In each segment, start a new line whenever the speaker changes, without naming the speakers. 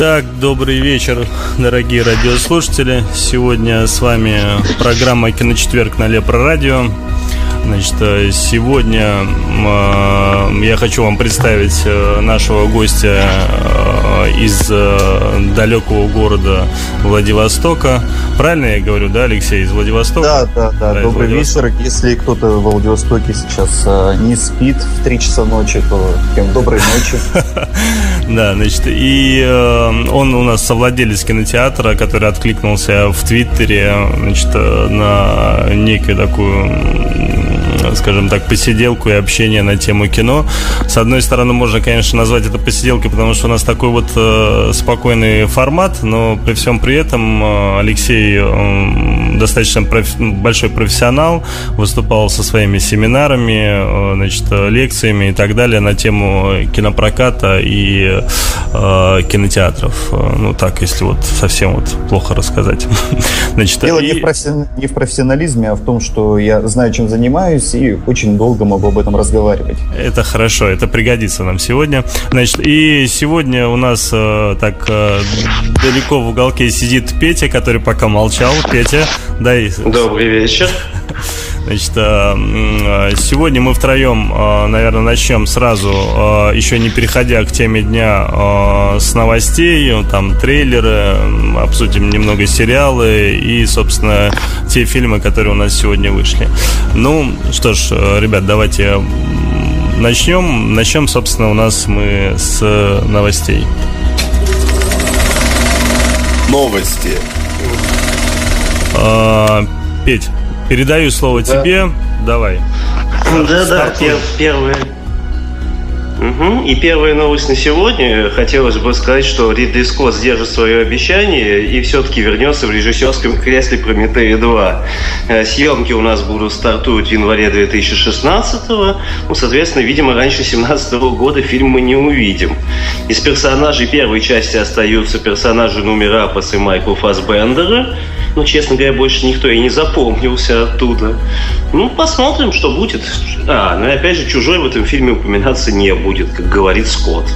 Так, добрый вечер, дорогие радиослушатели. Сегодня с вами программа «Киночетверг» на Лепро Радио. Значит, э, сегодня э, я хочу вам представить э, нашего гостя из далекого города Владивостока. Правильно я говорю, да, Алексей, из Владивостока?
Да, да, да. да Добрый вечер. Если кто-то в Владивостоке сейчас не спит в 3 часа ночи, то всем доброй ночи.
Да, значит, и он у нас совладелец кинотеатра, который откликнулся в Твиттере, значит, на некую такую скажем так, посиделку и общение на тему кино. С одной стороны, можно, конечно, назвать это посиделкой, потому что у нас такой вот э, спокойный формат, но при всем при этом э, Алексей э, достаточно проф... большой профессионал, выступал со своими семинарами, э, значит, лекциями и так далее на тему кинопроката и э, кинотеатров. Э, ну, так, если вот совсем вот плохо рассказать.
Значит, Дело и... не, в профи... не в профессионализме, а в том, что я знаю, чем занимаюсь, и очень долго могу об этом разговаривать.
Это хорошо, это пригодится нам сегодня. Значит, и сегодня у нас э, так э, далеко в уголке сидит Петя, который пока молчал. Петя, дай...
Добрый вечер.
Значит, э, э, сегодня мы втроем, э, наверное, начнем сразу, еще не переходя к теме дня, с новостей, там трейлеры, обсудим немного сериалы и, собственно, те фильмы, которые у нас сегодня вышли. Ну, что ж, ребят, давайте начнем. Начнем, собственно, у нас мы с новостей.
Новости.
Петь, Передаю слово да. тебе. Давай.
Да-да, первое. Угу. И первая новость на сегодня. Хотелось бы сказать, что Ридли Скотт сдержит свое обещание и все-таки вернется в режиссерском кресле «Прометея 2». Э, съемки у нас будут стартуют в январе 2016 -го. Ну, соответственно, видимо, раньше 2017 -го года фильм мы не увидим. Из персонажей первой части остаются персонажи Нумерапас и Майкл Фасбендера – ну, честно говоря, больше никто и не запомнился оттуда. Ну, посмотрим, что будет. А, ну и опять же, чужой в этом фильме упоминаться не будет, как говорит Скотт.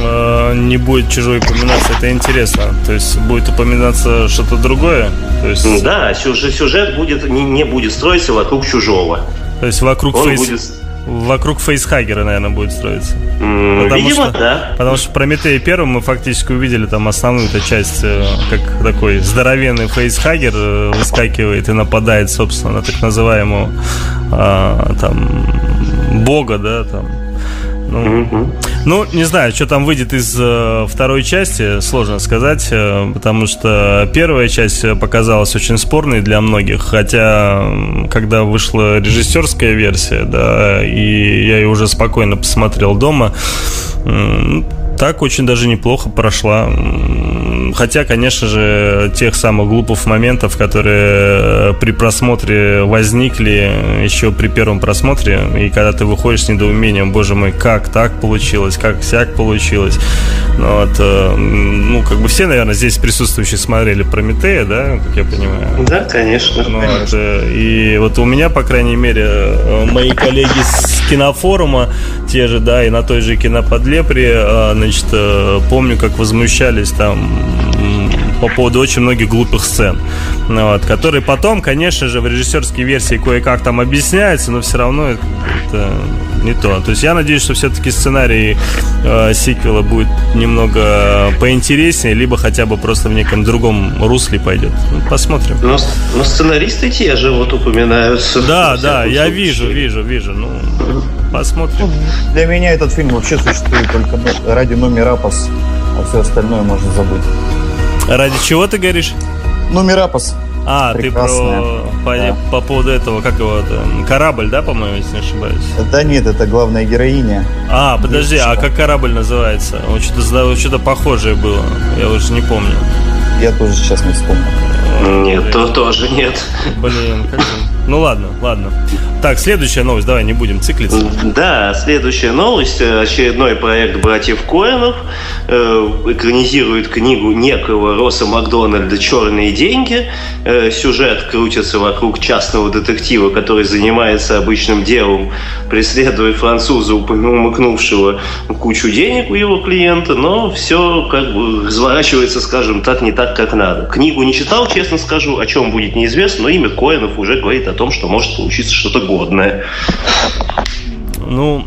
А, не будет чужой упоминаться, это интересно. То есть будет упоминаться что-то другое? То есть...
Да, сюжет, сюжет будет, не, не будет строиться вокруг чужого.
То есть вокруг Он фейс... будет Вокруг фейсхагера, наверное, будет строиться.
Mm, потому видимо, что, да.
Потому что Прометея первым мы фактически увидели там основную-то часть, э, как такой здоровенный фейсхагер э, выскакивает и нападает, собственно, на так называемого а, там бога, да, там ну, ну, не знаю, что там выйдет из э, второй части, сложно сказать, э, потому что первая часть показалась очень спорной для многих, хотя когда вышла режиссерская версия, да, и я ее уже спокойно посмотрел дома, э, так очень даже неплохо прошла. Хотя, конечно же, тех самых глупых моментов, которые э, при просмотре возникли еще при первом просмотре, и когда ты выходишь с недоумением, боже мой, как так получилось, как сяк получилось. Ну, вот, э, ну, как бы все, наверное, здесь присутствующие смотрели Прометея, да, как я понимаю?
Да, конечно. Ну,
конечно. Вот, и вот у меня, по крайней мере, э, мои коллеги с кинофорума, те же, да, и на той же киноподлепре, значит, помню, как возмущались там по поводу очень многих глупых сцен, ну вот, которые потом, конечно же, в режиссерской версии кое-как там объясняются, но все равно это, это не то. То есть я надеюсь, что все-таки сценарий э, сиквела будет немного поинтереснее, либо хотя бы просто в неком другом русле пойдет. Ну, посмотрим.
Но, но сценаристы те же вот упоминаются.
Да, да, я вижу, вижу, вижу. Ну, посмотрим.
Ну, для меня этот фильм вообще существует только ради номера пас, а все остальное можно забыть.
Ради чего ты говоришь?
Ну, Мирапос.
А, Прекрасная. ты про по, да. по поводу этого, как его, это, корабль, да, по-моему, если не ошибаюсь?
Да нет, это главная героиня.
А, подожди, Девочка. а как корабль называется? Вот что-то, что-то похожее было, я уже не помню.
Я тоже сейчас не вспомню.
Нет, то тоже нет.
Блин, как же... Ну ладно, ладно. Так, следующая новость, давай не будем циклиться.
Да, следующая новость. Очередной проект братьев Коэнов э, экранизирует книгу некого Росса Макдональда «Черные деньги». Э, сюжет крутится вокруг частного детектива, который занимается обычным делом, преследуя француза, умыкнувшего кучу денег у его клиента, но все как бы разворачивается, скажем так, не так, как надо. Книгу не читал, честно скажу, о чем будет неизвестно, но имя Коэнов уже говорит о том, что может получиться что-то годное.
Ну,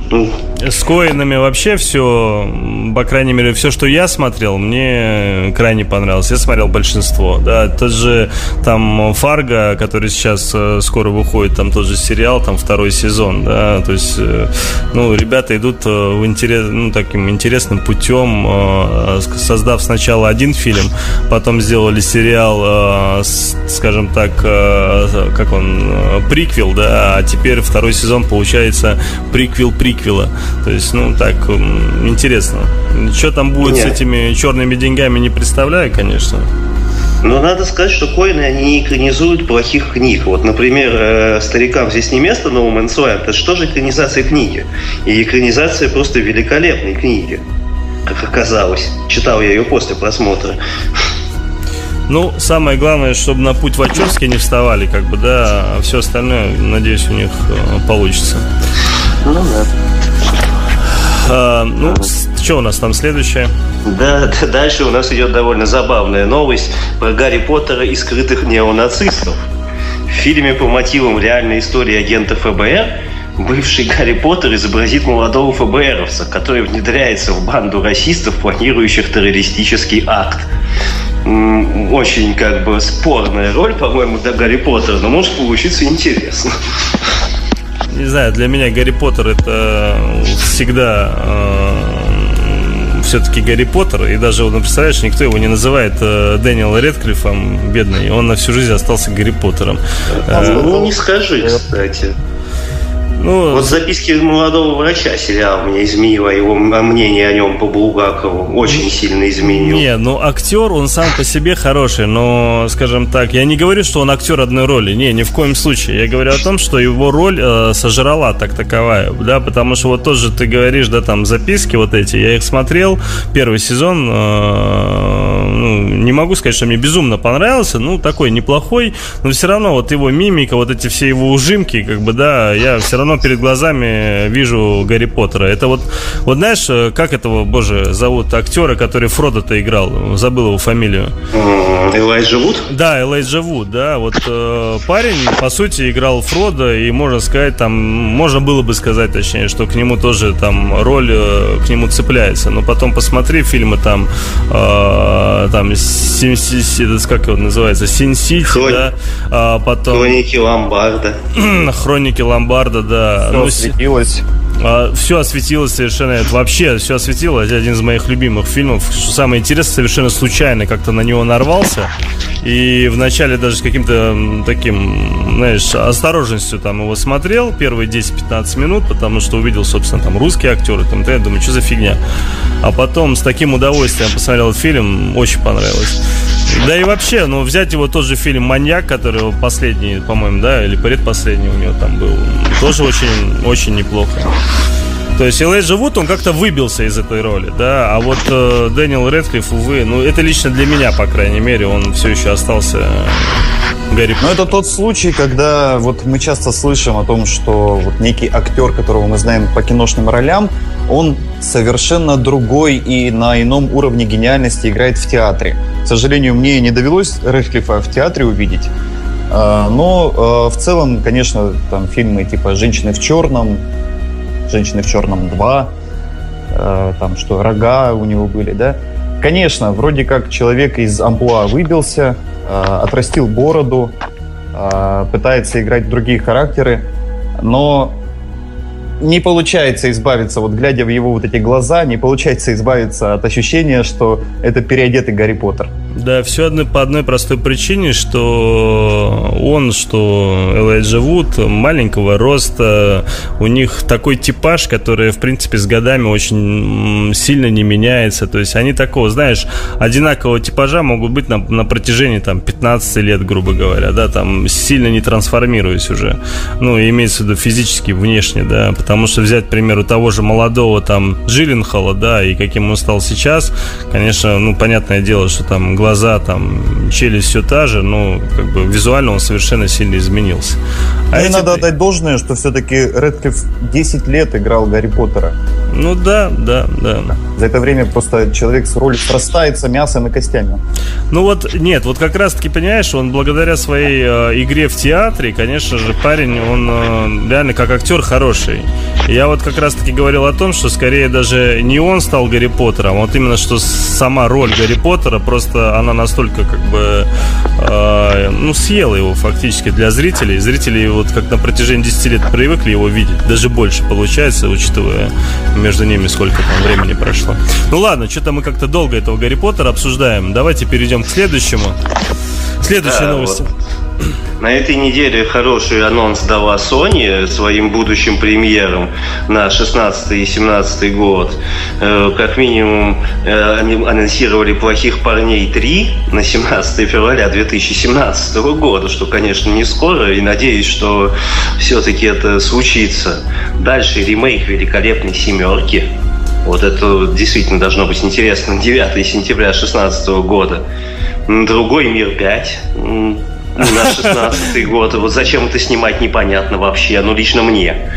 с коинами вообще все, по крайней мере, все, что я смотрел, мне крайне понравилось. Я смотрел большинство. Да, тот же там Фарго, который сейчас э, скоро выходит, там тот же сериал, там второй сезон, да, то есть, э, ну, ребята идут э, в интерес, ну, таким интересным путем, создав сначала один фильм, потом сделали сериал, скажем так, как он, приквел, да, а теперь второй сезон получается приквел приквела. То есть, ну, так, интересно. Что там будет Нет. с этими черными деньгами, не представляю, конечно.
Но надо сказать, что коины, они не экранизуют плохих книг. Вот, например, э, «Старикам здесь не место» No Man's Land, это что же экранизация книги? И экранизация просто великолепной книги, как оказалось. Читал я ее после просмотра.
Ну, самое главное, чтобы на путь Вачовски не вставали, как бы, да, а все остальное, надеюсь, у них э, получится. Ну да. А, ну, что у нас там следующее?
Да, дальше у нас идет довольно забавная новость про Гарри Поттера и скрытых неонацистов. В фильме по мотивам реальной истории агента ФБР бывший Гарри Поттер изобразит молодого ФБРовца, который внедряется в банду расистов, планирующих террористический акт. Очень как бы спорная роль, по-моему, для Гарри Поттера, но может получиться интересно
не знаю, для меня Гарри Поттер это всегда э, все-таки Гарри Поттер. И даже, ну, представляешь, никто его не называет э, Дэниел Редклиффом, бедный. Он на всю жизнь остался Гарри Поттером.
Э, ну, не скажи, кстати. Ну, вот записки молодого врача сериал меня изменило, его мнение о нем по Булгакову очень сильно изменил.
Не, ну актер, он сам по себе хороший, но, скажем так, я не говорю, что он актер одной роли, не, ни в коем случае. Я говорю о том, что его роль э, сожрала так таковая, да, потому что вот тоже ты говоришь, да, там записки вот эти, я их смотрел, первый сезон, э, ну, не могу сказать, что мне безумно понравился, ну, такой неплохой, но все равно вот его мимика, вот эти все его ужимки, как бы, да, я все равно перед глазами вижу Гарри Поттера. Это вот, вот знаешь, как этого, боже, зовут актера, который Фродо-то играл? Забыл его фамилию.
Элайджа Вуд?
Да, Элайджа Вуд, да. Вот э, парень, по сути, играл Фродо, и можно сказать, там, можно было бы сказать, точнее, что к нему тоже там роль э, к нему цепляется. Но потом посмотри фильмы там, э, там, Син, как его называется, Син-Сити, да.
А потом... Хроники Ломбарда.
Хроники Ломбарда, да
все ну, осветилось.
А, все осветилось совершенно. Это вообще все осветилось. Один из моих любимых фильмов. Что самое интересное, совершенно случайно как-то на него нарвался. И вначале даже с каким-то таким, знаешь, осторожностью там его смотрел первые 10-15 минут, потому что увидел, собственно, там русские актеры. Там, я думаю, что за фигня. А потом с таким удовольствием посмотрел фильм. Очень понравилось. Да и вообще, ну, взять его тот же фильм «Маньяк», который последний, по-моему, да, или предпоследний у него там был, тоже очень, очень неплохо. То есть Элайджа Вуд, он как-то выбился из этой роли, да, а вот э, Дэниел Редклифф, увы, ну, это лично для меня, по крайней мере, он все еще остался Гарри.
Ну, это тот случай, когда вот мы часто слышим о том, что вот некий актер, которого мы знаем по киношным ролям, он совершенно другой и на ином уровне гениальности играет в театре. К сожалению, мне не довелось Редклиффа в театре увидеть, а, но э, в целом, конечно, там фильмы типа «Женщины в черном», «Женщины в черном 2», э, там что, «Рога» у него были, да? Конечно, вроде как человек из амплуа выбился, э, отрастил бороду, э, пытается играть другие характеры, но не получается избавиться, вот глядя в его вот эти глаза, не получается избавиться от ощущения, что это переодетый Гарри Поттер.
Да, все одно, по одной простой причине, что он, что Элайджа Вуд маленького роста, у них такой типаж, который, в принципе, с годами очень сильно не меняется. То есть они такого, знаешь, одинакового типажа могут быть на, на протяжении там 15 лет, грубо говоря, да, там сильно не трансформируясь уже. Ну, имеется в виду физически, внешне, да, потому что взять, к примеру, того же молодого там Джилленхола, да, и каким он стал сейчас, конечно, ну, понятное дело, что там глаза, там, челюсть все та же, но как бы визуально он совершенно сильно изменился.
А Мне эти... надо отдать должное, что все-таки Редклифф 10 лет играл Гарри Поттера.
Ну да, да, да.
За это время просто человек с ролью срастается мясом и костями.
Ну вот, нет, вот как раз-таки, понимаешь, он благодаря своей э, игре в театре, конечно же, парень, он э, реально как актер хороший. Я вот как раз-таки говорил о том, что скорее даже не он стал Гарри Поттером, а вот именно что сама роль Гарри Поттера, просто она настолько как бы, э, ну, съела его фактически для зрителей. Зрители вот как на протяжении 10 лет привыкли его видеть, даже больше получается, учитывая между ними сколько там времени прошло. Ну ладно, что-то мы как-то долго этого Гарри Поттера обсуждаем. Давайте перейдем к следующему. Следующая да, новость. Вот.
На этой неделе хороший анонс дала Sony своим будущим премьерам на 16 и 17 год. Э, как минимум э, анонсировали «Плохих парней 3» на 17 февраля 2017 года, что, конечно, не скоро, и надеюсь, что все-таки это случится. Дальше ремейк «Великолепной семерки». Вот это действительно должно быть интересно. 9 сентября 2016 года. Другой мир 5 на 16 год. Вот зачем это снимать, непонятно вообще, ну лично мне.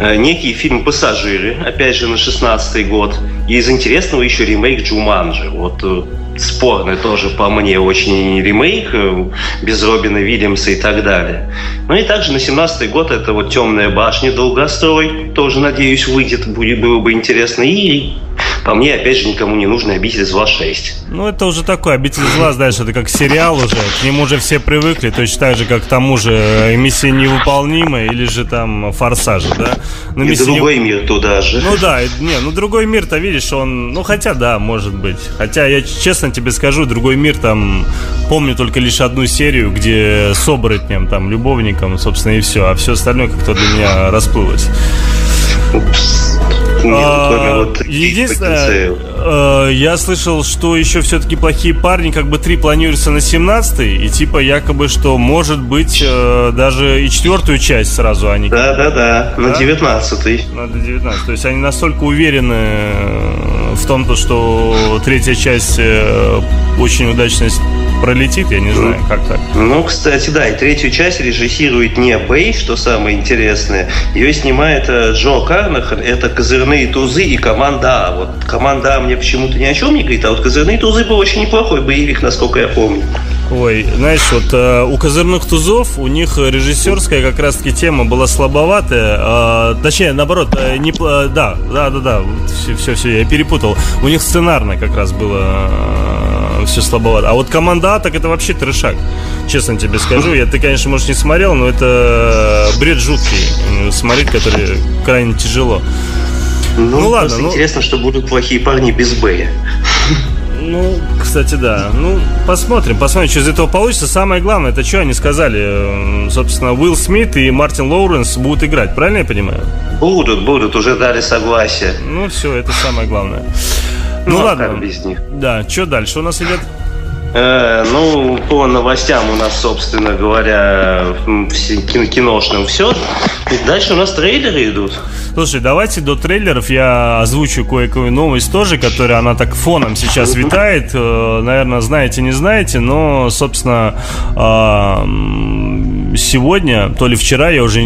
Э, некий фильм «Пассажиры», опять же, на 16 год. И из интересного еще ремейк «Джуманджи». Вот э, спорный тоже по мне очень ремейк э, без Робина Вильямса и так далее. Ну и также на 17 год это вот «Темная башня», «Долгострой», тоже, надеюсь, выйдет, будет, было бы интересно. И по мне, опять же, никому не нужно «Обитель зла 6».
Ну, это уже такой «Обитель зла», знаешь, это как сериал уже, к нему уже все привыкли, точно так же, как к тому же э, «Миссия невыполнимая» или же там «Форсажи», да?
Но и другой не... мир туда же.
Ну да, не, ну другой мир-то, видишь, он, ну хотя да, может быть. Хотя я честно тебе скажу, другой мир там, помню только лишь одну серию, где с оборотнем, там, любовником, собственно, и все, а все остальное как-то для меня расплылось. А, единственное, э, я слышал, что еще все-таки плохие парни, как бы три планируются на 17 и типа якобы, что может быть э, даже и четвертую часть сразу они.
Да, да, да, на 19
На 19 То есть они настолько уверены э, в том, что третья часть очень удачно пролетит, я не знаю, как так.
Ну, кстати, да, и третью часть режиссирует не Бэй, что самое интересное. Ее снимает Джо Карнахан, это «Козырные тузы» и «Команда А». Вот «Команда А» мне почему-то ни о чем не говорит, а вот «Козырные тузы» был очень неплохой боевик, насколько я помню.
Ой, знаешь, вот э, у козырных тузов у них режиссерская как раз-таки тема была слабоватая, э, точнее, наоборот, э, не, э, да, да, да, да, все, все, все, я перепутал. У них сценарно как раз было э, все слабовато. А вот команда А, так это вообще трешак, честно тебе скажу. Я, ты, конечно, может, не смотрел, но это бред жуткий, смотреть, который крайне тяжело.
Ну, ну ладно. Ну... Интересно, что будут плохие парни без Б.
Ну, кстати, да. Ну, посмотрим, посмотрим, что из этого получится. Самое главное, это что они сказали? Собственно, Уилл Смит и Мартин Лоуренс будут играть, правильно я понимаю?
Будут, будут, уже дали согласие.
Ну, все, это самое главное.
Ну, ну ладно. без них.
Да, что дальше у нас идет?
Э, ну, по новостям у нас, собственно говоря, киношным все. И дальше у нас трейлеры идут.
Слушай, давайте до трейлеров я озвучу кое-какую новость тоже, которая она так фоном сейчас витает. Э, наверное, знаете, не знаете, но, собственно, а, сегодня, то ли вчера, я уже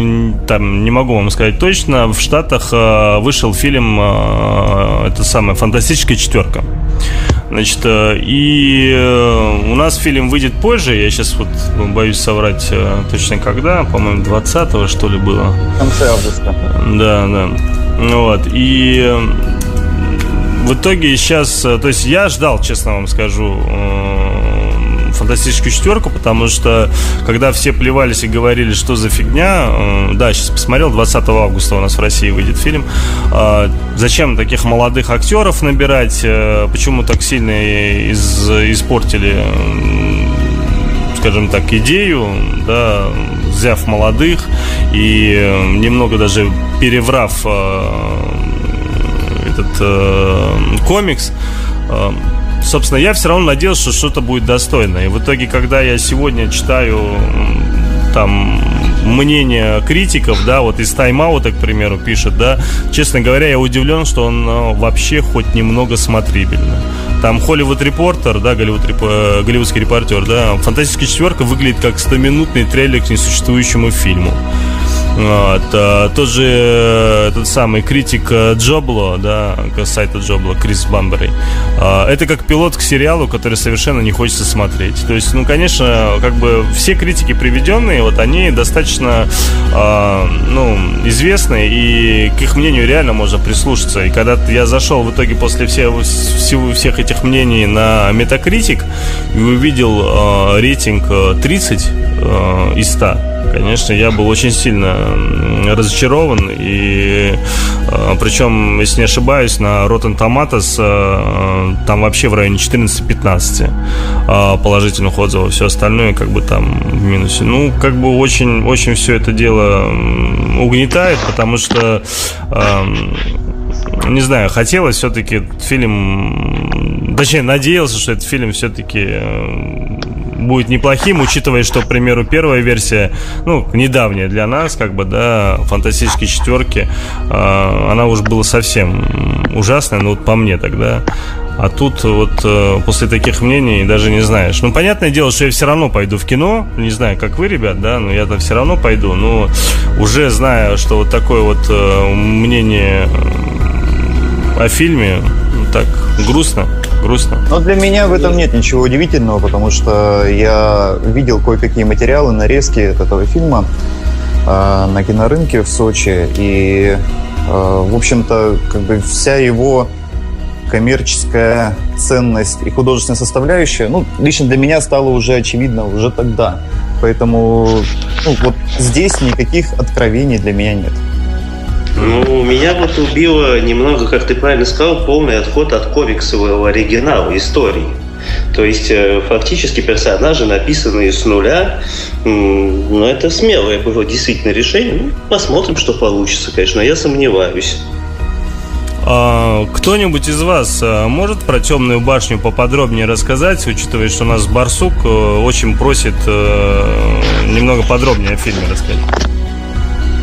там не могу вам сказать точно, в Штатах э, вышел фильм, э, это самая «Фантастическая четверка». Значит, э, и у нас фильм выйдет позже. Я сейчас вот боюсь соврать точно когда. По-моему, 20-го, что ли, было.
В конце августа.
Да, да. Вот. И в итоге сейчас... То есть я ждал, честно вам скажу, фантастическую четверку, потому что когда все плевались и говорили, что за фигня, э, да, сейчас посмотрел, 20 августа у нас в России выйдет фильм. Э, зачем таких молодых актеров набирать? Э, почему так сильно из, испортили, скажем так, идею, да, взяв молодых и немного даже переврав этот э, комикс, э, собственно, я все равно надеялся, что что-то будет достойное. И в итоге, когда я сегодня читаю там мнение критиков, да, вот из тайм-аута, к примеру, пишет, да, честно говоря, я удивлен, что он ну, вообще хоть немного смотрибельный. Там Холливуд Репортер, да, Голливуд, реп... Э, голливудский репортер, да, фантастическая четверка выглядит как 100-минутный трейлер к несуществующему фильму. Вот. А, тот же э, этот самый критик э, Джобло, да, сайта Джобло, Крис Бамберей. А, это как пилот к сериалу, который совершенно не хочется смотреть. То есть, ну, конечно, как бы все критики приведенные, вот они достаточно, ну, известны, и к их мнению реально можно прислушаться. И когда я зашел в итоге после всех, всех этих мнений на Metacritic и увидел рейтинг 30 э, из 100, конечно, я был очень сильно разочарован. И э, причем, если не ошибаюсь, на Rotten Tomatoes э, там вообще в районе 14-15 э, положительных отзывов. Все остальное как бы там в минусе. Ну, как бы очень, очень все это дело угнетает, потому что не знаю, хотелось все-таки фильм, точнее, надеялся, что этот фильм все-таки будет неплохим, учитывая, что, к примеру, первая версия, ну, недавняя для нас, как бы, да, фантастические четверки, э, она уже была совсем ужасная, ну, вот по мне тогда. А тут вот э, после таких мнений даже не знаешь. Ну, понятное дело, что я все равно пойду в кино. Не знаю, как вы, ребят, да, но я-то все равно пойду. Но уже зная, что вот такое вот э, мнение о фильме, ну, так грустно грустно.
Но для меня в этом нет ничего удивительного, потому что я видел кое-какие материалы, нарезки этого фильма э, на кинорынке в Сочи, и, э, в общем-то, как бы вся его коммерческая ценность и художественная составляющая, ну, лично для меня стало уже очевидно уже тогда. Поэтому ну, вот здесь никаких откровений для меня нет.
Ну, меня вот убило немного, как ты правильно сказал, полный отход от комиксового оригинала истории. То есть э, фактически персонажи написанные с нуля, ну это смелое было действительно решение. Ну, посмотрим, что получится, конечно, я сомневаюсь.
А, кто-нибудь из вас а, может про темную башню поподробнее рассказать, учитывая, что у нас Барсук э, очень просит э, немного подробнее о фильме рассказать?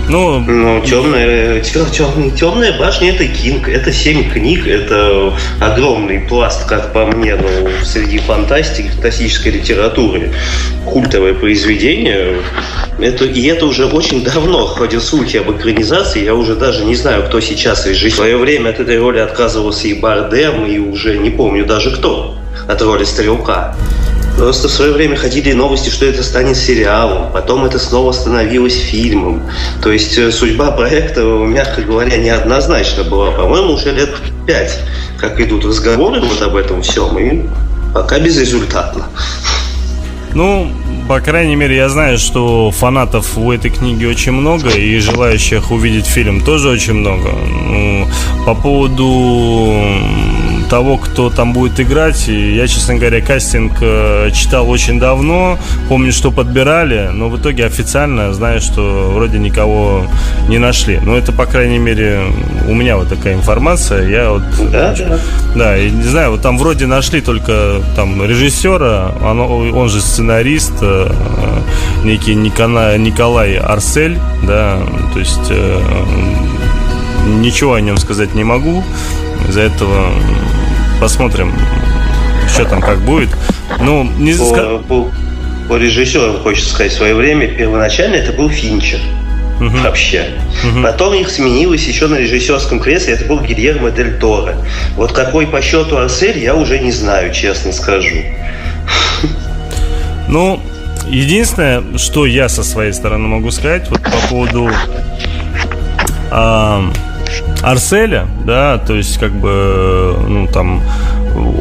Ну, ну темная, темная, темная башня это Кинг, это семь книг, это огромный пласт, как по мне, ну, среди фантастики, фантастической литературы. Культовое произведение. Это, и это уже очень давно ходят слухи об экранизации. Я уже даже не знаю, кто сейчас режиссер. В свое время от этой роли отказывался и Бардем, и уже не помню даже кто от роли Стрелка. Просто в свое время ходили новости, что это станет сериалом, потом это снова становилось фильмом. То есть э, судьба проекта, мягко говоря, неоднозначна была. По-моему, уже лет пять, как идут разговоры вот об этом всем, и пока безрезультатно.
Ну, по крайней мере, я знаю, что фанатов у этой книги очень много, и желающих увидеть фильм тоже очень много. Ну, по поводу того, кто там будет играть. И я, честно говоря, кастинг э, читал очень давно. Помню, что подбирали, но в итоге официально знаю, что вроде никого не нашли. Но это, по крайней мере, у меня вот такая информация. Я вот... Да, да. Да, и не знаю, вот там вроде нашли только там режиссера, он, он же сценарист, э, некий Николай, Николай Арсель, да, то есть э, ничего о нем сказать не могу. Из-за этого посмотрим, что там как будет. Ну, не
по, по, по режиссерам, хочется сказать, в свое время первоначально это был Финчер. Угу. Вообще. Угу. Потом их сменилось еще на режиссерском кресле, это был Гильермо Дель Торо. Вот какой по счету Арсель, я уже не знаю, честно скажу.
Ну, единственное, что я со своей стороны могу сказать, вот по поводу а, Арселя, да, то есть как бы, ну там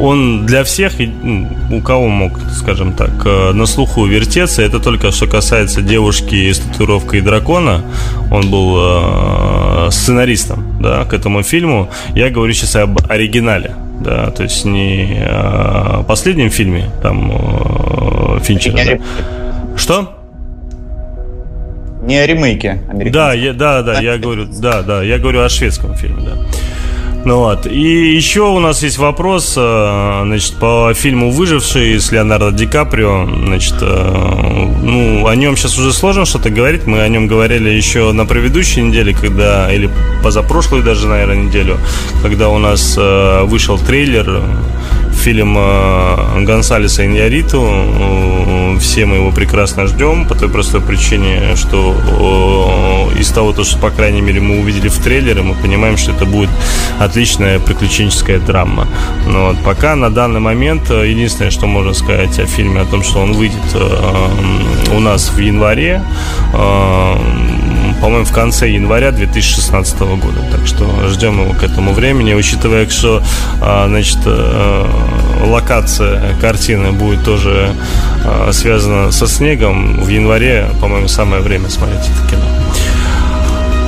он для всех, ну, у кого мог, скажем так, э, на слуху вертеться. Это только что касается девушки с татуировкой дракона. Он был э, сценаристом да, к этому фильму. Я говорю сейчас об оригинале. Да, то есть не о последнем фильме, там Финчера. Да. Что?
Не о ремейке.
Да, я, да, да, я говорю, да, да, я говорю о шведском фильме, да. Ну вот. И еще у нас есть вопрос, э, значит, по фильму «Выживший» с Леонардо Ди Каприо. Значит, э, ну, о нем сейчас уже сложно что-то говорить. Мы о нем говорили еще на предыдущей неделе, когда, или позапрошлую даже, наверное, неделю, когда у нас э, вышел трейлер фильм Гонсалеса Иньяриту. Все мы его прекрасно ждем по той простой причине, что из того, то, что, по крайней мере, мы увидели в трейлере, мы понимаем, что это будет отличная приключенческая драма. Но вот пока на данный момент единственное, что можно сказать о фильме, о том, что он выйдет у нас в январе, по-моему, в конце января 2016 года. Так что ждем его к этому времени, учитывая, что значит, локация картины будет тоже э, связана со снегом. В январе, по-моему, самое время смотреть это кино.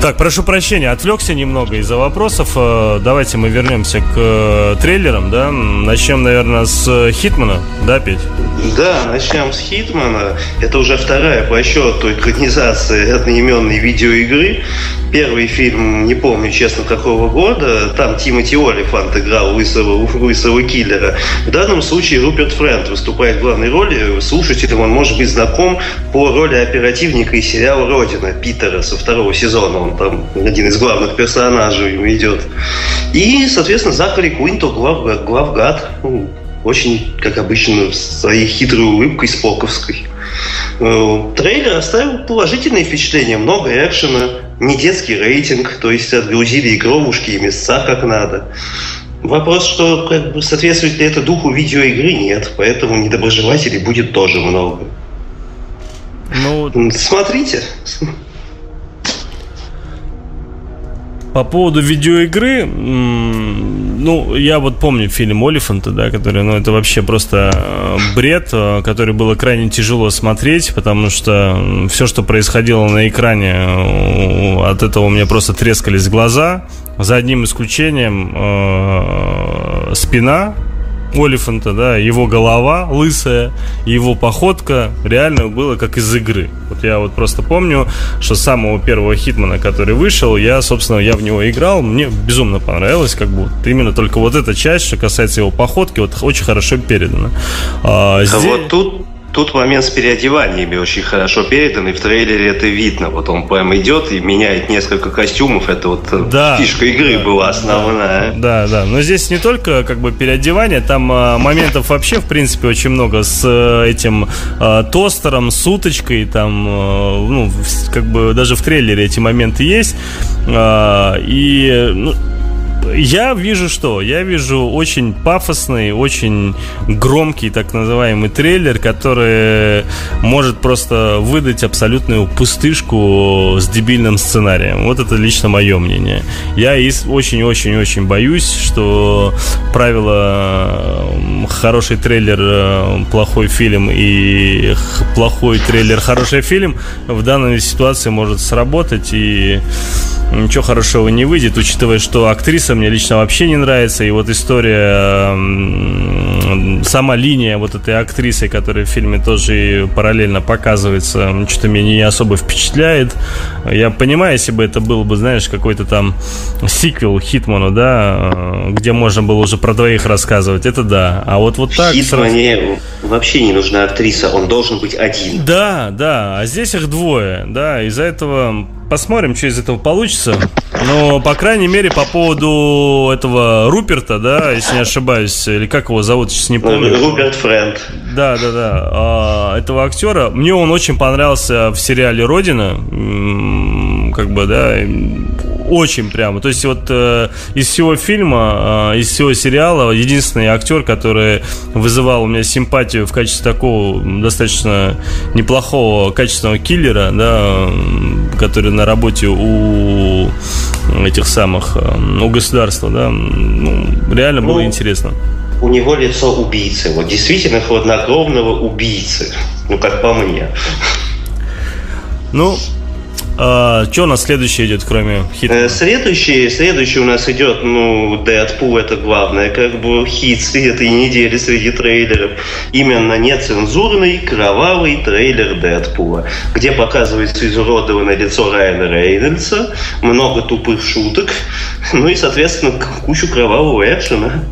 Так, прошу прощения, отвлекся немного из-за вопросов. Э, давайте мы вернемся к э, трейлерам, да? Начнем, наверное, с Хитмана, да, Петь?
Да, начнем с Хитмана. Это уже вторая по счету экранизация одноименной видеоигры. Первый фильм, не помню, честно, какого года. Там Тимоти Олифант играл лысого, лысого киллера. В данном случае Руперт Фрэнд выступает в главной роли. Слушателям он может быть знаком по роли оперативника из сериала «Родина» Питера со второго сезона. Он там один из главных персонажей идет. И, соответственно, Закари Куинто, глав, главгад. Ну, очень, как обычно, своей хитрой улыбкой споковской. Э, трейлер оставил положительные впечатления, много экшена, не детский рейтинг, то есть отгрузили игровушки и места как надо. Вопрос, что как бы, соответствует ли это духу видеоигры, нет, поэтому недоброжелателей будет тоже много. Ну, смотрите.
По поводу видеоигры, ну, я вот помню фильм Олифанта, да, который, ну, это вообще просто э, бред, э, который было крайне тяжело смотреть, потому что все, что происходило на экране, э, от этого у меня просто трескались глаза. За одним исключением спина Олифанта, да, его голова лысая, его походка реально было как из игры. Вот я вот просто помню, что с самого первого Хитмана, который вышел, я, собственно, я в него играл, мне безумно понравилось, как бы именно только вот эта часть, что касается его походки, вот очень хорошо передана.
А, здесь... а вот тут Тут момент с переодеваниями очень хорошо передан, и в трейлере это видно. Вот он прям идет и меняет несколько костюмов. Это вот э, да, фишка игры да, была основная.
Да, да. Но здесь не только как бы переодевание, там а, моментов вообще, в принципе, очень много с а, этим а, тостером, с уточкой. Там, а, ну, как бы даже в трейлере эти моменты есть. А, и ну, я вижу что? Я вижу очень пафосный, очень громкий так называемый трейлер, который может просто выдать абсолютную пустышку с дебильным сценарием. Вот это лично мое мнение. Я очень-очень-очень боюсь, что правило хороший трейлер, э, плохой фильм и плохой трейлер, хороший фильм в данной ситуации может сработать и ничего хорошего не выйдет, учитывая, что актриса мне лично вообще не нравится, и вот история, сама линия вот этой актрисы, которая в фильме тоже параллельно показывается, что-то меня не особо впечатляет. Я понимаю, если бы это был бы, знаешь, какой-то там сиквел Хитману, да, э, где можно было уже про двоих рассказывать, это да. А вот вот так...
Хитмане сразу... вообще не нужна актриса, он должен быть один.
Да, да, а здесь их двое, да, из-за этого посмотрим, что из этого получится. Но, по крайней мере, по поводу этого Руперта, да, если не ошибаюсь, или как его зовут, сейчас не помню.
Руперт Фрэнд.
Да, да, да. А, этого актера. Мне он очень понравился в сериале Родина. Как бы, да, очень прямо. То есть вот э, из всего фильма, э, из всего сериала, единственный актер, который вызывал у меня симпатию в качестве такого достаточно неплохого качественного киллера, да, который на работе у этих самых, у государства, да, ну, реально было ну, интересно.
у него лицо убийцы. Вот действительно хладнокровного убийцы. Ну, как по мне.
Ну, а, что у нас следующее идет, кроме
хита? Э, следующий, следующий у нас идет, ну, Дэдпул это главное, как бы хит этой недели среди трейлеров. Именно нецензурный, кровавый трейлер Дэдпула, где показывается изуродованное лицо Райана Рейнольдса, много тупых шуток, ну и, соответственно, кучу кровавого экшена.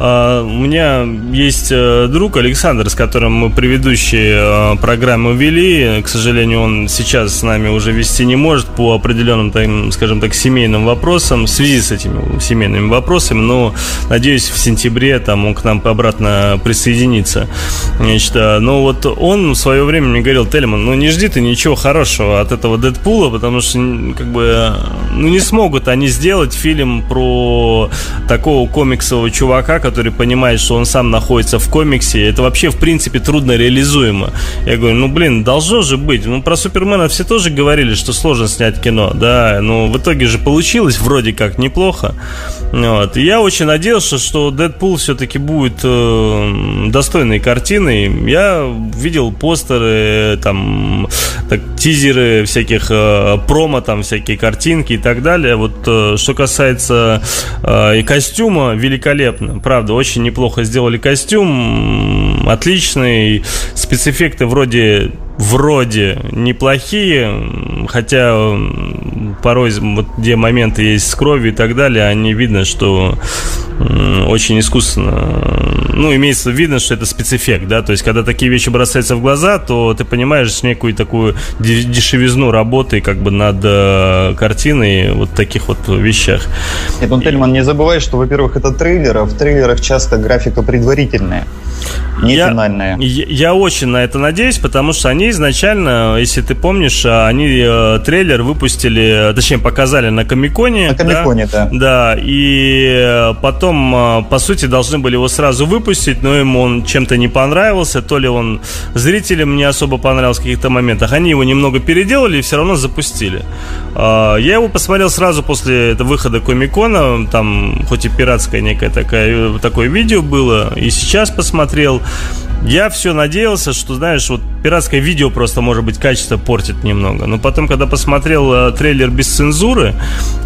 А, у меня есть э, друг Александр, с которым мы предыдущие э, программы вели. К сожалению, он сейчас с нами уже вести не может по определенным, скажем так, семейным вопросам, в связи с этими семейными вопросами. Но, надеюсь, в сентябре там он к нам обратно присоединится. Значит, э, но вот он в свое время мне говорил, Тельман, ну не жди ты ничего хорошего от этого Дэдпула, потому что, как бы, ну не смогут они сделать фильм про такого комиксового чувака, который понимает, что он сам находится в комиксе, это вообще, в принципе, трудно реализуемо. Я говорю, ну, блин, должно же быть. Ну, про Супермена все тоже говорили, что сложно снять кино, да, но в итоге же получилось вроде как неплохо. Вот. И я очень надеялся, что Дэдпул все-таки будет э, достойной картиной. Я видел постеры, там, так, тизеры всяких э, промо, там, всякие картинки и так далее. Вот э, что касается э, и костюма, великолепно, правда очень неплохо сделали костюм, отличный, спецэффекты вроде вроде неплохие, хотя порой вот где моменты есть с кровью и так далее, они видно, что очень искусственно, ну, имеется видно, что это спецэффект, да, то есть, когда такие вещи бросаются в глаза, то ты понимаешь некую такую дешевизну работы как бы над э, картиной вот таких вот вещах.
Нет, ну, Тельман, не забывай, что, во-первых, это трейлер, а в трейлерах часто графика предварительная не
я,
финальная.
Я, я очень на это надеюсь, потому что они изначально, если ты помнишь, они э, трейлер выпустили, точнее, показали на Комиконе.
На Комиконе, да.
Да, да и э, потом, э, по сути, должны были его сразу выпустить, но ему он чем-то не понравился, то ли он зрителям не особо понравился в каких-то моментах. Они его немного переделали и все равно запустили. Э, я его посмотрел сразу после выхода Комикона, там хоть и пиратское некое такое, такое видео было, и сейчас посмотрел. смотрел Я все надеялся, что, знаешь, вот пиратское видео просто, может быть, качество портит немного. Но потом, когда посмотрел э, трейлер без цензуры,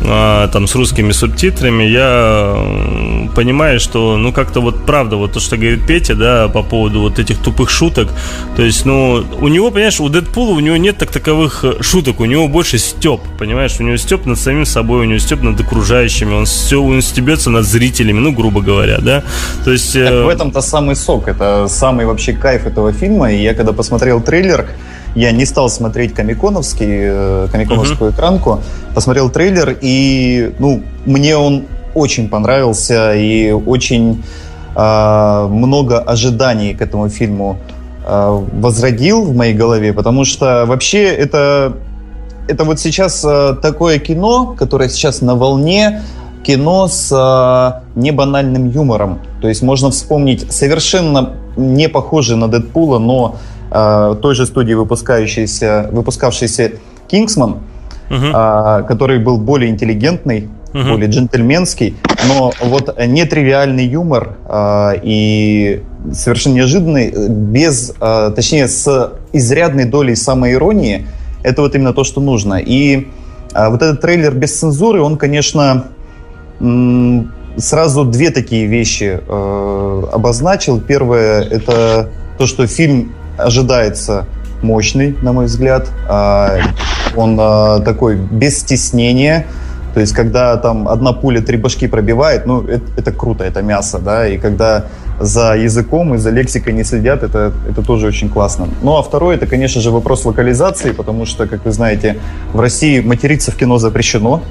э, там, с русскими субтитрами, я э, понимаю, что, ну, как-то вот правда, вот то, что говорит Петя, да, по поводу вот этих тупых шуток. То есть, ну, у него, понимаешь, у Дэдпула у него нет так таковых э, шуток, у него больше степ, понимаешь? У него степ над самим собой, у него степ над окружающими, он все, он стебется над зрителями, ну, грубо говоря, да.
То есть... Э... Так в этом-то самый сок, это самый вообще кайф этого фильма, и я когда посмотрел посмотрел трейлер, я не стал смотреть комиконовский, э, комиконовскую uh-huh. экранку, посмотрел трейлер, и, ну, мне он очень понравился, и очень э, много ожиданий к этому фильму э, возродил в моей голове, потому что вообще это, это вот сейчас э, такое кино, которое сейчас на волне, кино с э, небанальным юмором. То есть можно вспомнить совершенно не похожий на Дэдпула, но э, той же студии, выпускающейся, выпускавшейся Кингсман, uh-huh. э, который был более интеллигентный, uh-huh. более джентльменский, но вот нетривиальный юмор э, и совершенно неожиданный, без, э, точнее, с изрядной долей самоиронии, это вот именно то, что нужно. И э, вот этот трейлер без цензуры, он, конечно, сразу две такие вещи э, обозначил. Первое это то, что фильм ожидается мощный, на мой взгляд. А, он а, такой без стеснения. То есть, когда там одна пуля три башки пробивает, ну, это, это круто, это мясо, да, и когда за языком и за лексикой не следят, это, это тоже очень классно. Ну, а второе, это, конечно же, вопрос локализации, потому что, как вы знаете, в России материться в кино запрещено,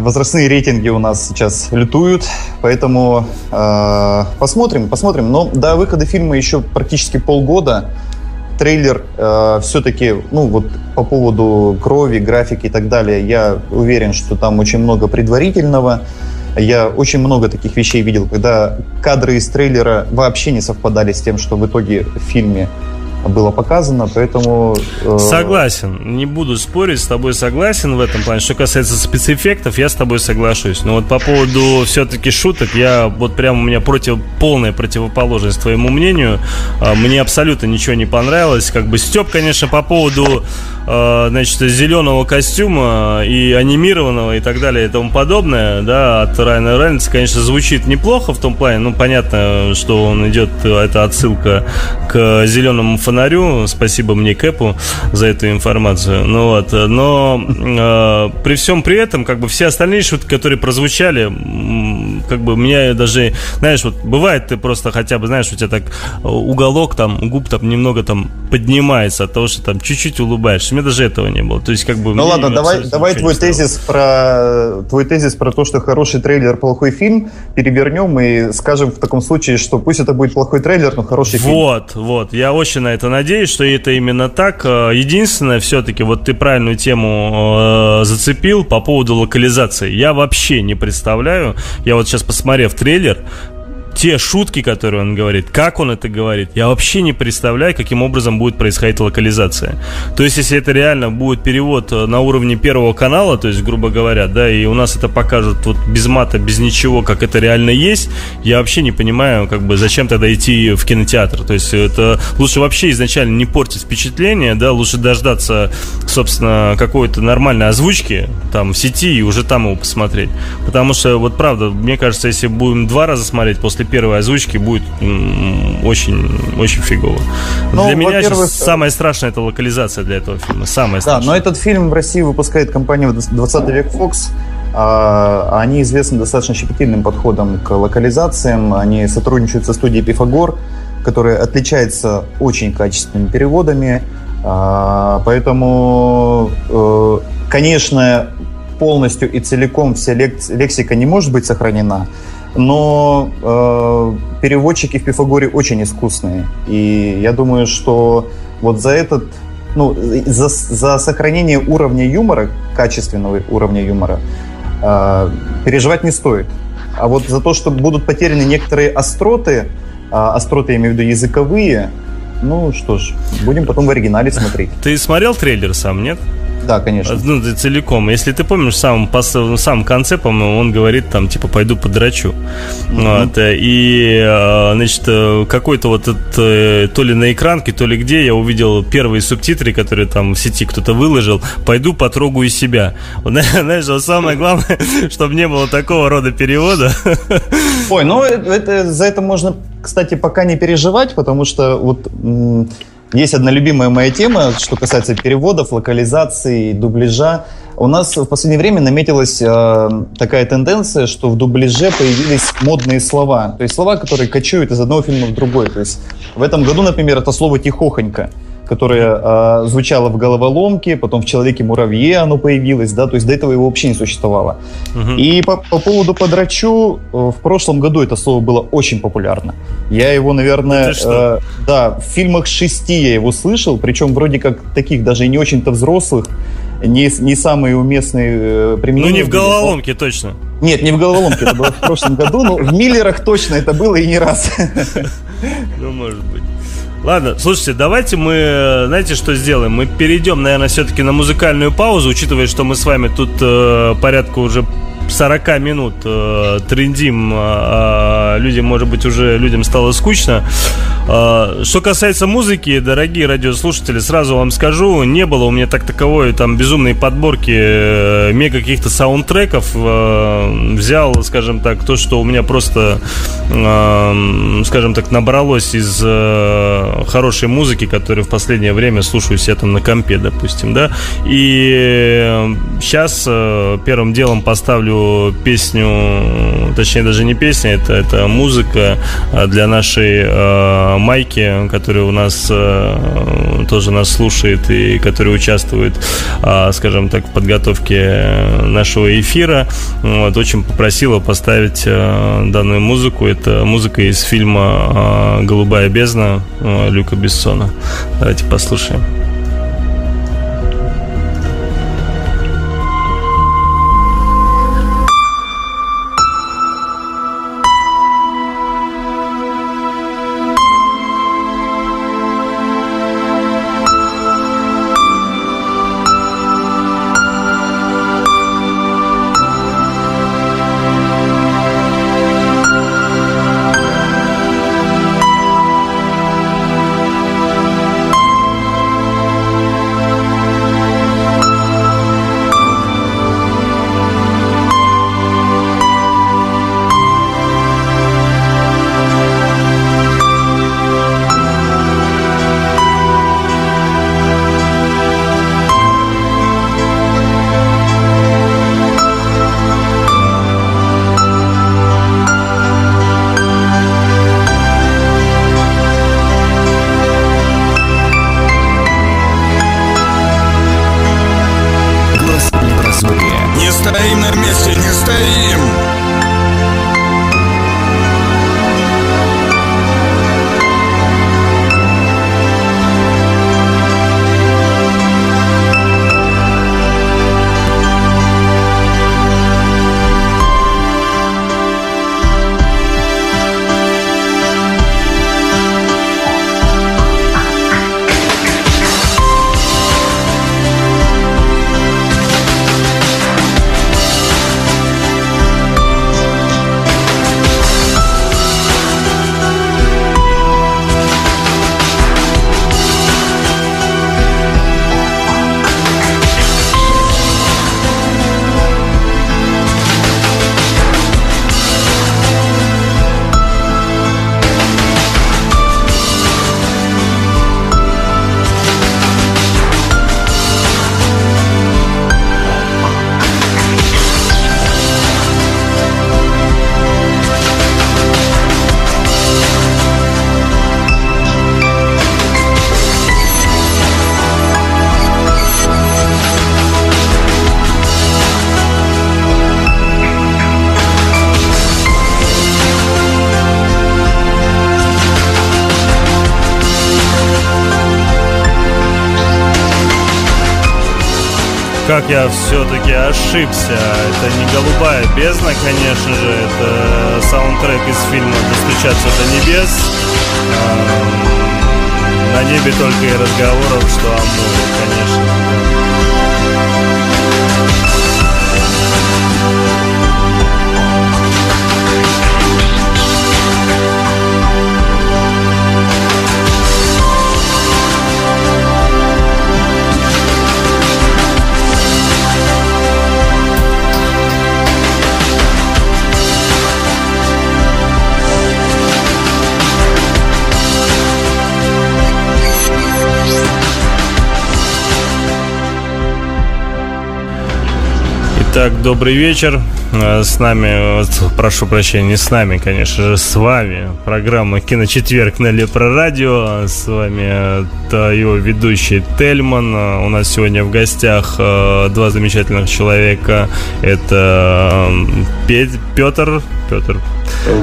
возрастные рейтинги у нас сейчас лютуют, поэтому э, посмотрим, посмотрим. Но до выхода фильма еще практически полгода. Трейлер э, все-таки, ну вот по поводу крови, графики и так далее, я уверен, что там очень много предварительного. Я очень много таких вещей видел, когда кадры из трейлера вообще не совпадали с тем, что в итоге в фильме было показано, поэтому...
Э... Согласен, не буду спорить, с тобой согласен в этом плане. Что касается спецэффектов, я с тобой соглашусь. Но вот по поводу все-таки шуток, я вот прям у меня против, полная противоположность твоему мнению. А, мне абсолютно ничего не понравилось. Как бы Степ, конечно, по поводу значит, зеленого костюма и анимированного и так далее и тому подобное, да, от Райана Рейнольдса, конечно, звучит неплохо в том плане, ну, понятно, что он идет, это отсылка к зеленому фонарю, спасибо мне Кэпу за эту информацию, ну вот, но э, при всем при этом, как бы все остальные шутки, которые прозвучали, как бы меня даже, знаешь, вот бывает ты просто хотя бы, знаешь, у тебя так уголок там, губ там немного там поднимается от того, что там чуть-чуть улыбаешься, у меня даже этого не было, то есть как бы...
Ну ладно, давай, давай твой тезис про твой тезис про то, что хороший трейлер, плохой фильм, перевернем и скажем в таком случае, что пусть это будет плохой трейлер, но хороший
фильм. Вот, вот, я очень на это надеюсь, что это именно так. Э, единственное, все-таки, вот ты правильную тему э, зацепил по поводу локализации. Я вообще не представляю, я вот сейчас посмотрев трейлер, те шутки, которые он говорит, как он это говорит, я вообще не представляю, каким образом будет происходить локализация. То есть, если это реально будет перевод э, на уровне первого канала, то есть, грубо говоря, да, и у нас это покажут вот без мата, без ничего, как это реально есть, я вообще не понимаю, как бы, зачем тогда идти в кинотеатр. То есть, это лучше вообще изначально не портить впечатление, да, лучше дождаться, собственно, какой-то нормальной озвучки там в сети и уже там его посмотреть. Потому что, вот правда, мне кажется, если будем два раза смотреть после после первой озвучки будет очень, очень фигово. Ну, для меня сейчас самое страшное это локализация для этого фильма. Самое страшное.
Да, но этот фильм в России выпускает компания 20 век Fox. А, они известны достаточно щепетильным подходом к локализациям. Они сотрудничают со студией Пифагор, которая отличается очень качественными переводами. А, поэтому, э, конечно, полностью и целиком вся лексика не может быть сохранена, но э, переводчики в Пифагоре очень искусные. И я думаю, что вот за этот, ну, за, за сохранение уровня юмора, качественного уровня юмора, э, переживать не стоит. А вот за то, что будут потеряны некоторые остроты, э, остроты, я имею в виду языковые, ну что ж, будем потом в оригинале смотреть.
Ты смотрел трейлер сам, нет?
Да, конечно. Ну,
целиком. Если ты помнишь, в самом, в самом конце, по-моему, он говорит там, типа, пойду подрачу. Mm-hmm. Вот, э, и, э, значит, э, какой-то вот этот, то ли на экранке, то ли где, я увидел первые субтитры, которые там в сети кто-то выложил, пойду потрогаю себя. Знаешь, вот самое главное, чтобы не было такого рода перевода.
Ой, ну, это, за это можно, кстати, пока не переживать, потому что вот есть одна любимая моя тема, что касается переводов, локализации, дубляжа. У нас в последнее время наметилась э, такая тенденция, что в дубляже появились модные слова. То есть слова, которые кочуют из одного фильма в другой. То есть в этом году, например, это слово «тихохонько» которое э, звучало в головоломке, потом в Человеке-муравье оно появилось, да, то есть до этого его вообще не существовало. Угу. И по, по поводу подрачу, э, в прошлом году это слово было очень популярно. Я его, наверное, э, да, в фильмах шести я его слышал, причем вроде как таких даже не очень-то взрослых, не, не самые уместные э, применения.
Ну, не в головоломке, точно.
Нет, не в головоломке, это было в прошлом году, но в Миллерах точно это было и не раз.
Ну, может быть. Ладно, слушайте, давайте мы, знаете, что сделаем? Мы перейдем, наверное, все-таки на музыкальную паузу, учитывая, что мы с вами тут э, порядка уже 40 минут э, трендим, э, людям, может быть, уже людям стало скучно. Э, что касается музыки, дорогие радиослушатели, сразу вам скажу, не было у меня так таковой там безумной подборки э, мега каких-то саундтреков. Э, взял, скажем так, то, что у меня просто, э, скажем так, набралось из э, хорошей музыки, которую в последнее время слушаю себе там на компе, допустим, да. И сейчас э, первым делом поставлю песню, точнее даже не песня, это, это музыка а, для нашей э, Майки, которая у нас э, тоже нас слушает и которая участвует, э, скажем так, в подготовке нашего эфира. Вот, очень попросила поставить э, данную музыку. Это музыка из фильма «Голубая бездна» Люка Бессона. Давайте послушаем. Как я все-таки ошибся. Это не голубая бездна, конечно же. Это саундтрек из фильма «Достучаться до небес». На небе только и разговоров, что о море, конечно. Итак, добрый вечер. Э, с нами, прошу прощения, не с нами, конечно же, с вами. Программа «Киночетверг» на Лепро Радио. С вами ее ведущий Тельман. У нас сегодня в гостях э, два замечательных человека. Это Петр. Петр.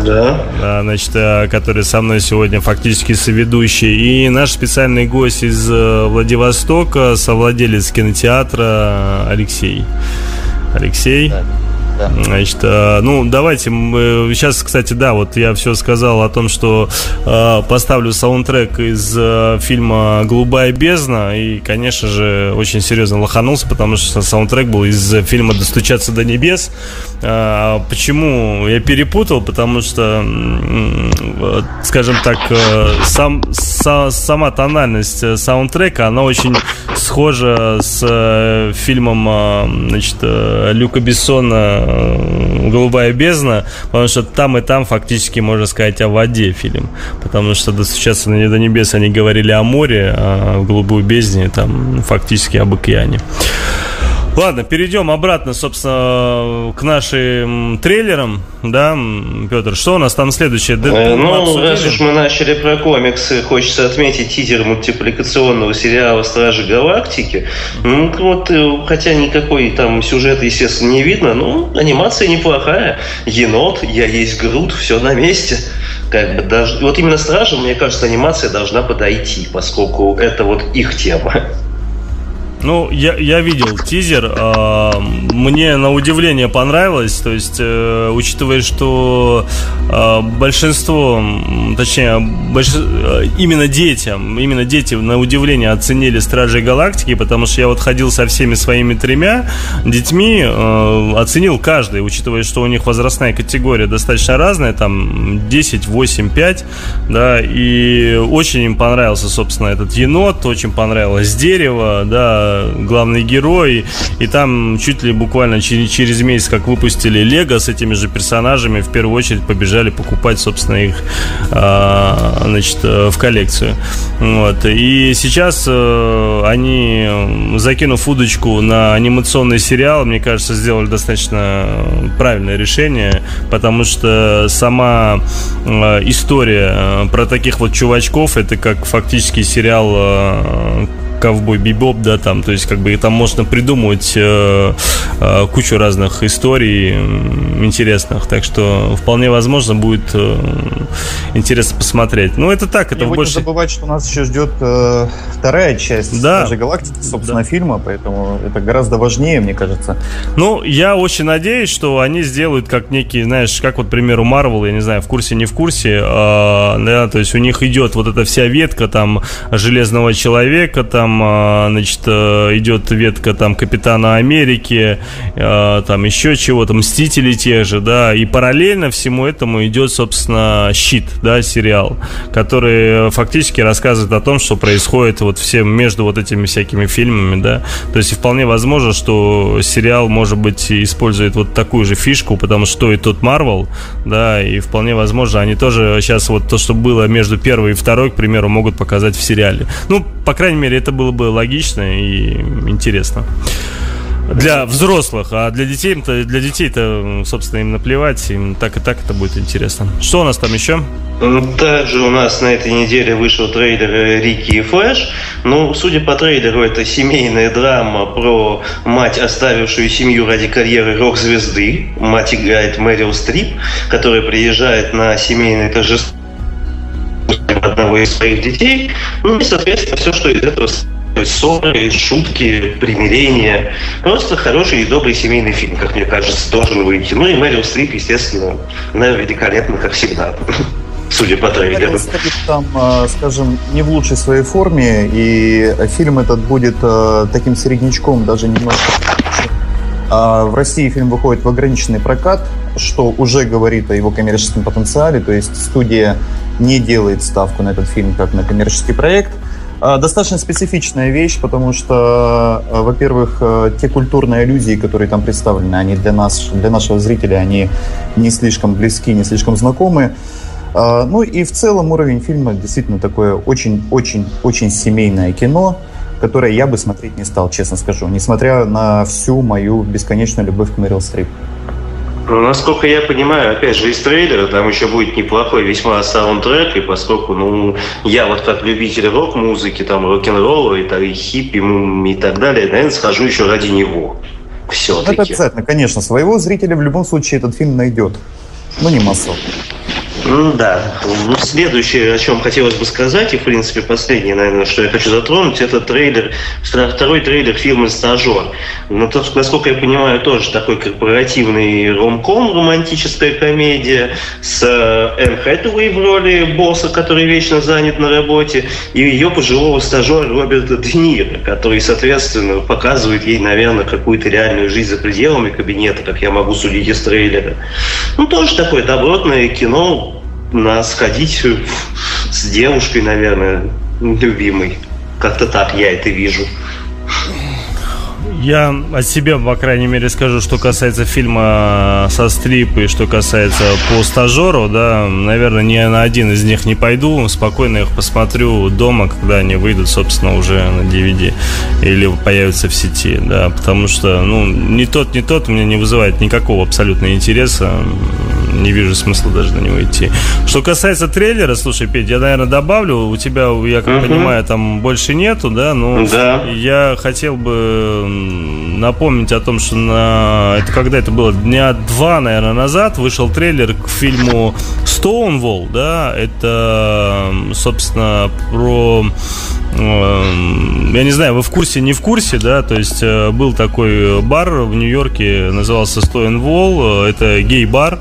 Да.
да. Значит, э, который со мной сегодня фактически соведущий. И наш специальный гость из Владивостока, совладелец кинотеатра Алексей. Алексей. Да. Значит, э, ну, давайте, мы, сейчас, кстати, да, вот я все сказал о том, что э, поставлю саундтрек из э, фильма «Голубая бездна», и, конечно же, очень серьезно лоханулся, потому что саундтрек был из фильма «Достучаться до небес». Э, почему я перепутал? Потому что, э, скажем так, э, сам, са, сама тональность э, саундтрека, она очень схожа с э, фильмом, э, значит, э, Люка Бессона Э, «Голубая бездна», потому что там и там фактически, можно сказать, о воде фильм. Потому что достучаться до небес они говорили о море, а в «Голубую бездне» там фактически об океане. Ладно, перейдем обратно, собственно, к нашим трейлерам, да, Петр, что у нас там следующее?
Э, ну, раз уж мы начали про комиксы, хочется отметить тизер мультипликационного сериала «Стражи Галактики». Ну, вот, э, хотя никакой там сюжет, естественно, не видно, но анимация неплохая. Енот, я есть Грут, все на месте как бы даже вот именно стражам, мне кажется, анимация должна подойти, поскольку это вот их тема.
Ну, я, я видел тизер. Э, мне на удивление понравилось. То есть, э, учитывая, что э, большинство, точнее, больш... Э, именно детям, именно дети на удивление оценили Стражи Галактики, потому что я вот ходил со всеми своими тремя детьми, э, оценил каждый, учитывая, что у них возрастная категория достаточно разная, там 10, 8, 5, да, и очень им понравился, собственно, этот енот, очень понравилось дерево, да, главный герой, и там чуть ли буквально через, через месяц, как выпустили Лего с этими же персонажами, в первую очередь побежали покупать, собственно, их а, значит, в коллекцию. Вот. И сейчас э, они, закинув удочку на анимационный сериал, мне кажется, сделали достаточно правильное решение, потому что сама э, история э, про таких вот чувачков, это как фактически сериал ковбой бибоп, да, там, то есть как бы там можно придумывать э, э, кучу разных историй интересных, так что вполне возможно будет э, интересно посмотреть. Ну это так, это
Не
больше.
Не забывать, что нас еще ждет э, вторая часть
да.
даже галактики, собственно, да. фильма, поэтому это гораздо важнее, мне кажется.
Ну я очень надеюсь, что они сделают как некий, знаешь, как вот, к примеру, Marvel, я не знаю, в курсе не в курсе, э, да, то есть у них идет вот эта вся ветка там Железного человека, там там, а, значит, э, идет ветка там Капитана Америки, э, там еще чего-то, Мстители те же, да, и параллельно всему этому идет, собственно, Щит, да, сериал, который фактически рассказывает о том, что происходит вот всем между вот этими всякими фильмами, да, то есть вполне возможно, что сериал, может быть, использует вот такую же фишку, потому что и тот Марвел, да, и вполне возможно, они тоже сейчас вот то, что было между первой и второй, к примеру, могут показать в сериале. Ну, по крайней мере, это было бы логично и интересно. Для взрослых, а для детей то для детей-то, собственно, им наплевать, им так и так это будет интересно. Что у нас там еще?
Также у нас на этой неделе вышел трейлер Рики и Флэш. Ну, судя по трейлеру, это семейная драма про мать, оставившую семью ради карьеры рок-звезды. Мать играет Мэрил Стрип, которая приезжает на семейное торжество одного из своих детей. Ну и, соответственно, все, что из этого ссоры, шутки, примирения. Просто хороший и добрый семейный фильм, как мне кажется, должен выйти. Ну и Мэрил Стрип, естественно, она великолепна, как всегда судя по трейлеру.
там, а, скажем, не в лучшей своей форме, и фильм этот будет а, таким середнячком, даже немножко а, в России фильм выходит в ограниченный прокат, что уже говорит о его коммерческом потенциале, то есть студия не делает ставку на этот фильм как на коммерческий проект. Достаточно специфичная вещь, потому что, во-первых, те культурные аллюзии, которые там представлены, они для нас, для нашего зрителя, они не слишком близки, не слишком знакомы. А, ну и в целом уровень фильма действительно такое очень-очень-очень семейное кино, которое я бы смотреть не стал, честно скажу, несмотря на всю мою бесконечную любовь к Мэрил Стрип.
Ну, насколько я понимаю, опять же, из трейлера там еще будет неплохой весьма саундтрек, и поскольку, ну, я вот как любитель рок-музыки, там, рок-н-ролла и, и хиппи и так далее, наверное, схожу еще ради него. Все-таки.
Это обязательно, конечно. Своего зрителя в любом случае этот фильм найдет. Но не массово.
Ну да. Ну, следующее, о чем хотелось бы сказать, и, в принципе, последнее, наверное, что я хочу затронуть, это трейлер, второй трейлер фильма «Стажер». Но, то, насколько я понимаю, тоже такой корпоративный ромком, романтическая комедия с э, Энн Хэтэуэй в роли босса, который вечно занят на работе, и ее пожилого стажера Роберта Де который, соответственно, показывает ей, наверное, какую-то реальную жизнь за пределами кабинета, как я могу судить из трейлера. Ну, тоже такое добротное кино, на сходить с девушкой, наверное, любимой. Как-то так я это вижу.
Я о себе, по крайней мере, скажу, что касается фильма со стрип и что касается по стажеру, да, наверное, ни на один из них не пойду, спокойно их посмотрю дома, когда они выйдут, собственно, уже на DVD или появятся в сети, да, потому что, ну, ни тот, ни тот мне не вызывает никакого абсолютно интереса, не вижу смысла даже на него идти. Что касается трейлера, слушай, Петь, я, наверное, добавлю, у тебя, я как uh-huh. понимаю, там больше нету, да, но да. я хотел бы напомнить о том, что на... это когда это было дня два, наверное, назад вышел трейлер к фильму Stonewall, да, это, собственно, про я не знаю, вы в курсе, не в курсе, да, то есть э, был такой бар в Нью-Йорке, назывался Stolen Wall, э, это гей-бар,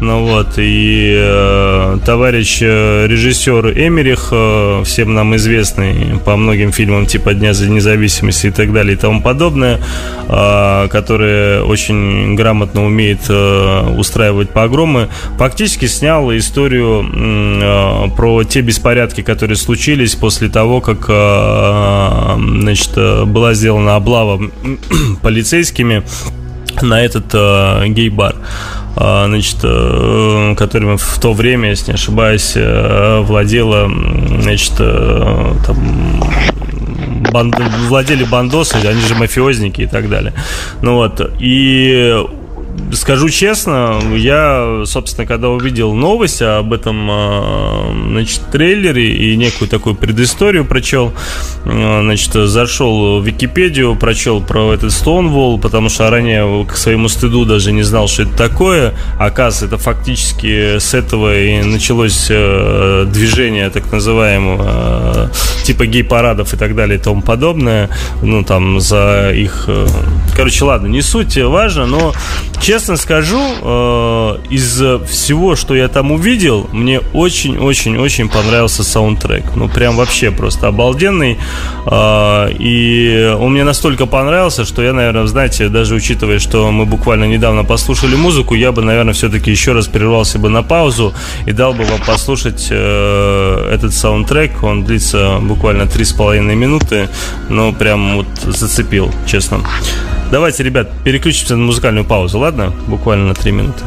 ну вот, и э, товарищ режиссер Эмерих, всем нам известный по многим фильмам типа Дня за независимость и так далее и тому подобное, который очень грамотно умеет устраивать погромы, фактически снял историю про те беспорядки, которые случились после того, как значит, была сделана облава полицейскими на этот э, гей-бар, э, значит, э, которым в то время, если не ошибаюсь, э, владела, значит, э, там, банд... владели бандосы, они же мафиозники и так далее. Ну вот, и скажу честно, я, собственно, когда увидел новость об этом а, значит, трейлере и некую такую предысторию прочел, а, значит, зашел в Википедию, прочел про этот Stonewall, потому что ранее к своему стыду даже не знал, что это такое. Оказывается, это фактически с этого и началось э, движение так называемого э, типа гей-парадов и так далее и тому подобное. Ну, там, за их... Э, короче, ладно, не суть важно, но честно скажу, э, из всего, что я там увидел, мне очень-очень-очень понравился саундтрек. Ну, прям вообще просто обалденный. Э, и он мне настолько понравился, что я, наверное, знаете, даже учитывая, что мы буквально недавно послушали музыку, я бы, наверное, все-таки еще раз прервался бы на паузу и дал бы вам послушать э, этот саундтрек. Он длится буквально 3,5 минуты, но прям вот зацепил, честно. Давайте, ребят, переключимся на музыкальную паузу, ладно? Буквально на 3 минуты.